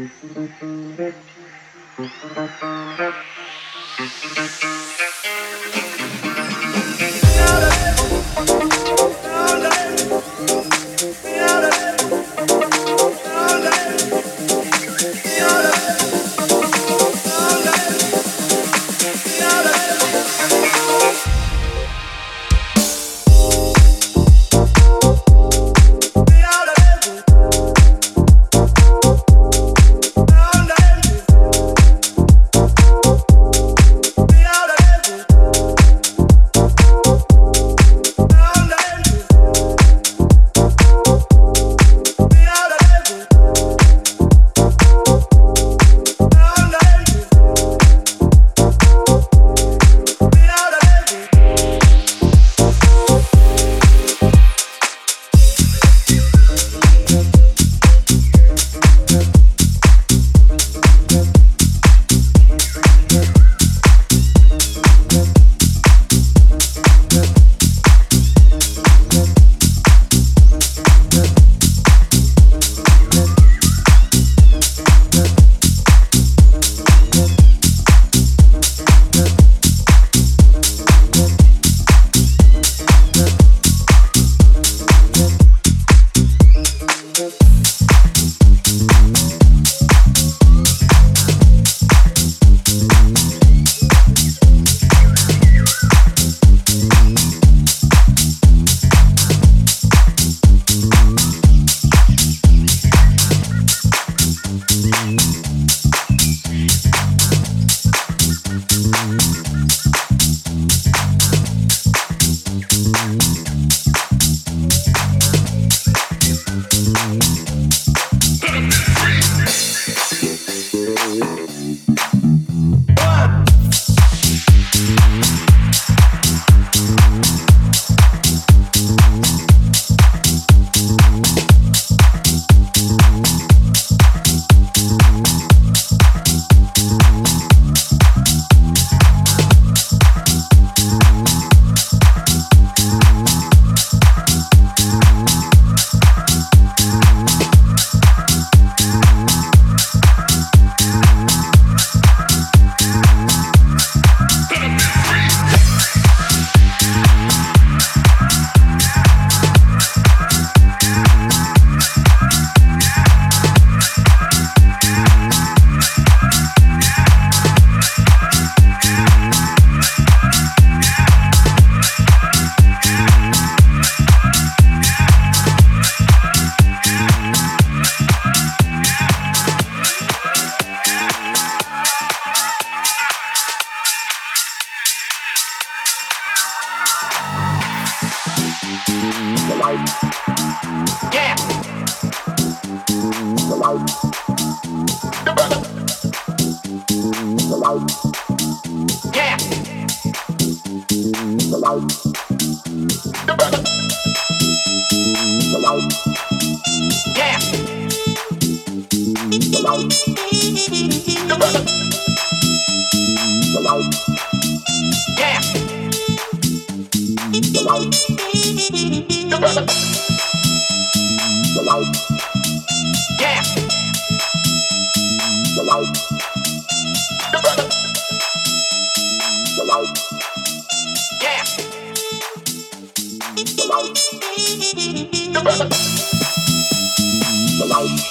Now the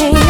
me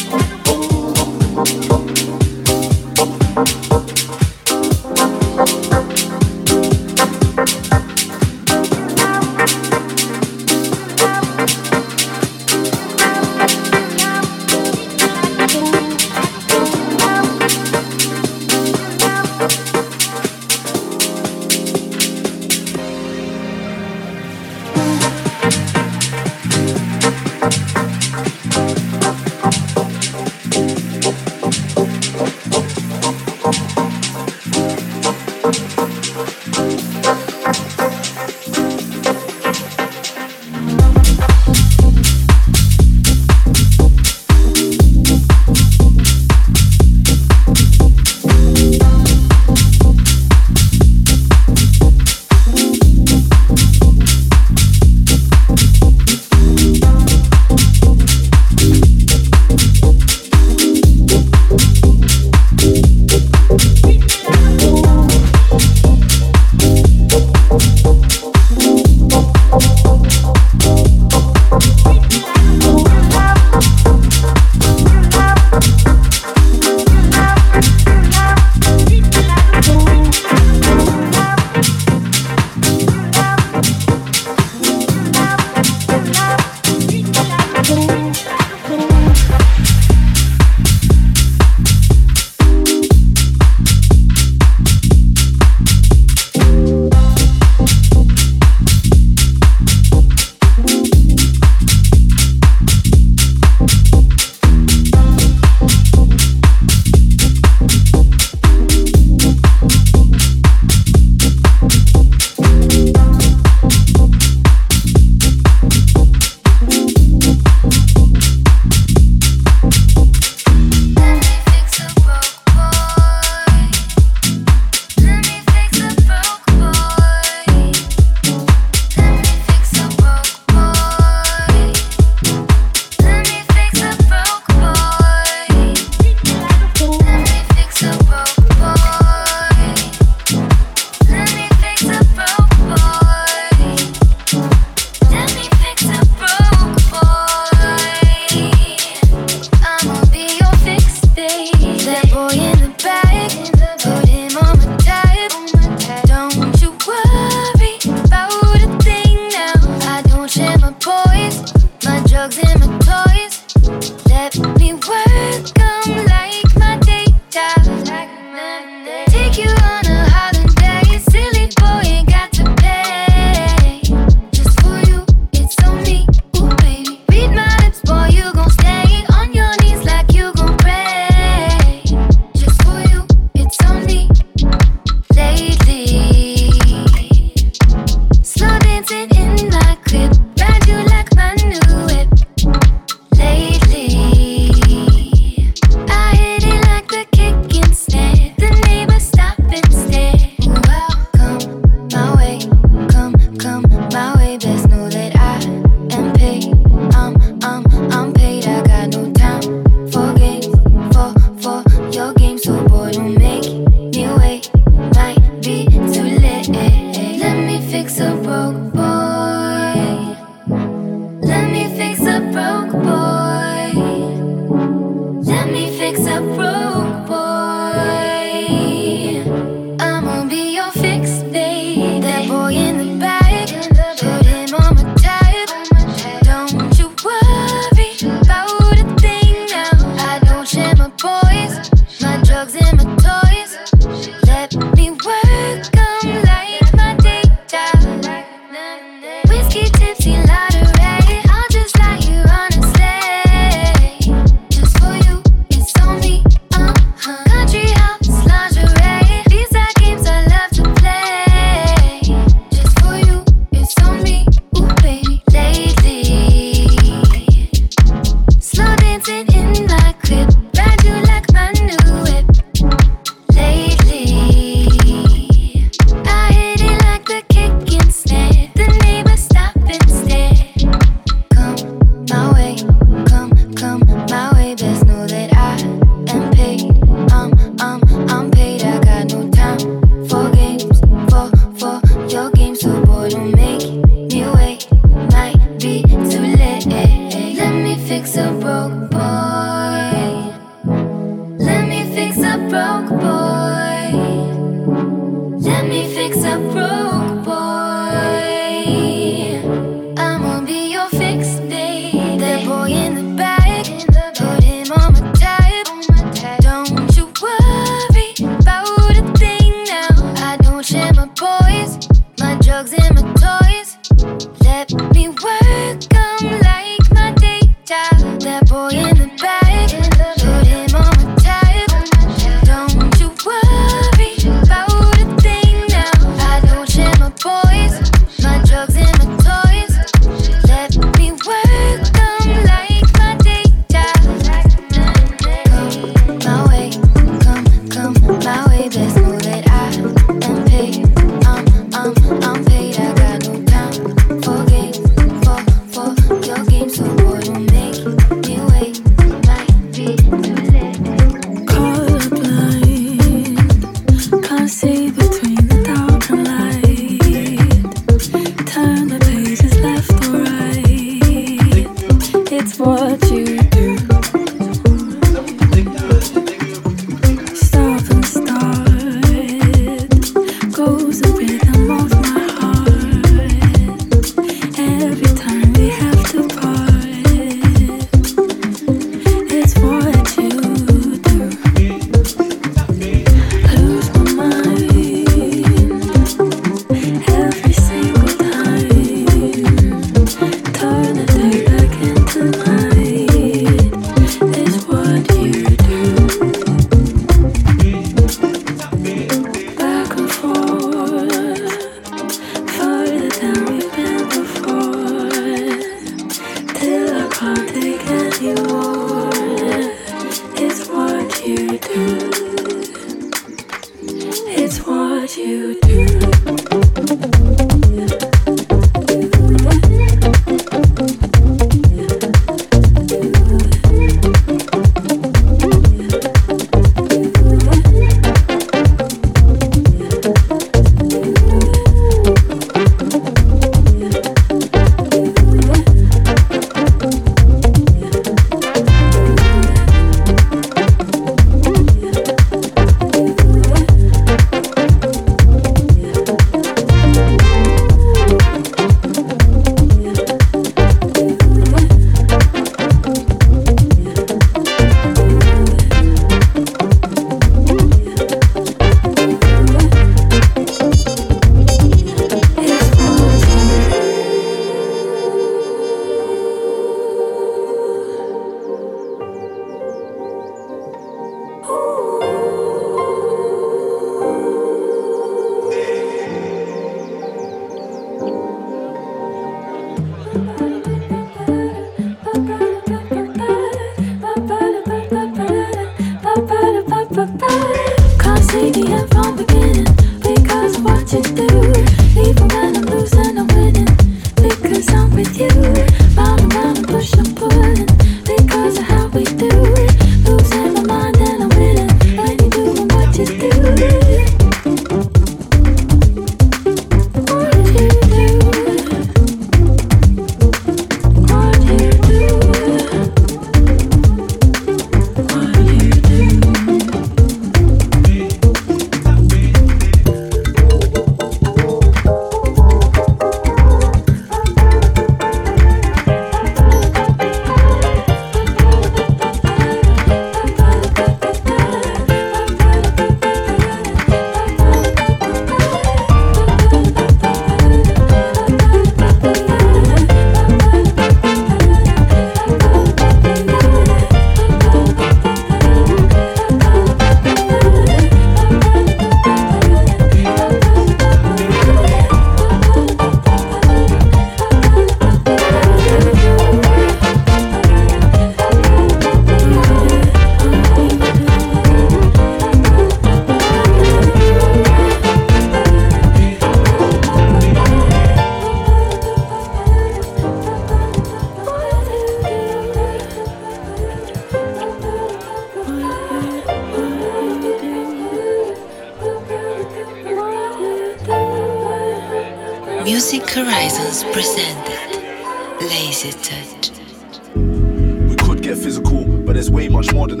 physical, but there's way much more than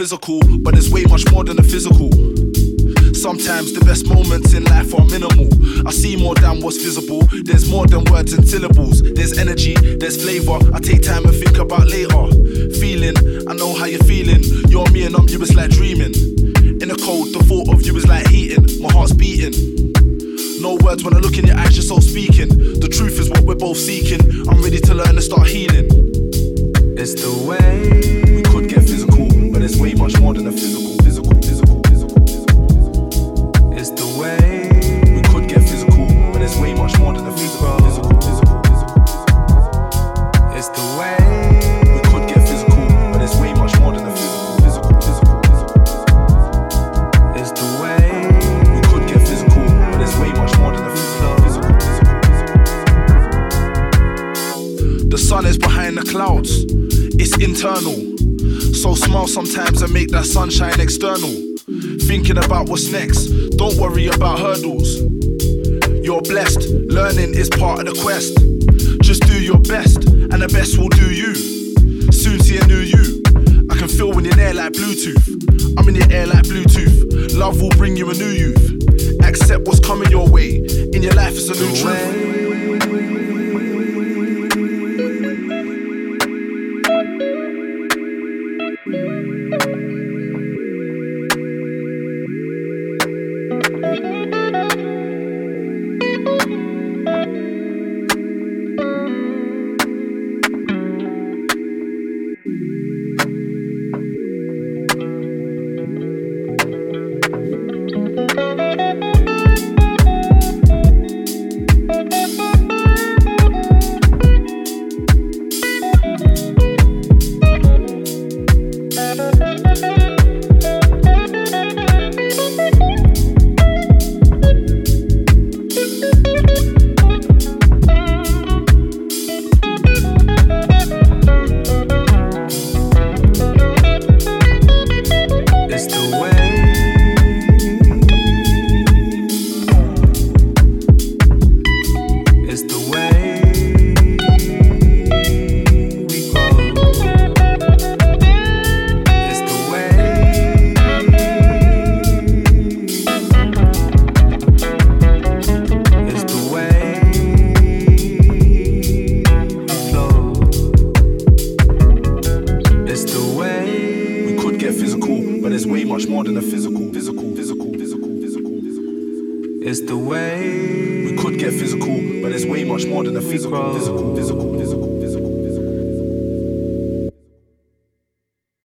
physical, but it's way much more than the physical. Sometimes the best moments in life are minimal. I see more than what's visible. There's more than words and syllables. There's energy, there's flavor. I take time and think about later. Feeling, I know how you're feeling. You're me and I'm you, it's like dreaming. In the cold, the thought of you is like heating. My heart's beating. No words when I look in your eyes, your soul speaking. The truth is what we're both seeking. I'm ready to learn and start healing. It's the way. It's way much more than a physical next. Don't worry about hurdles. You're blessed, learning is part of the quest. Just do your best, and the best will do you. Soon see a new you. I can feel when you're there like Bluetooth. I'm in your air like Bluetooth. Love will bring you a new youth. Accept what's coming your way. In your life, it's a new truth.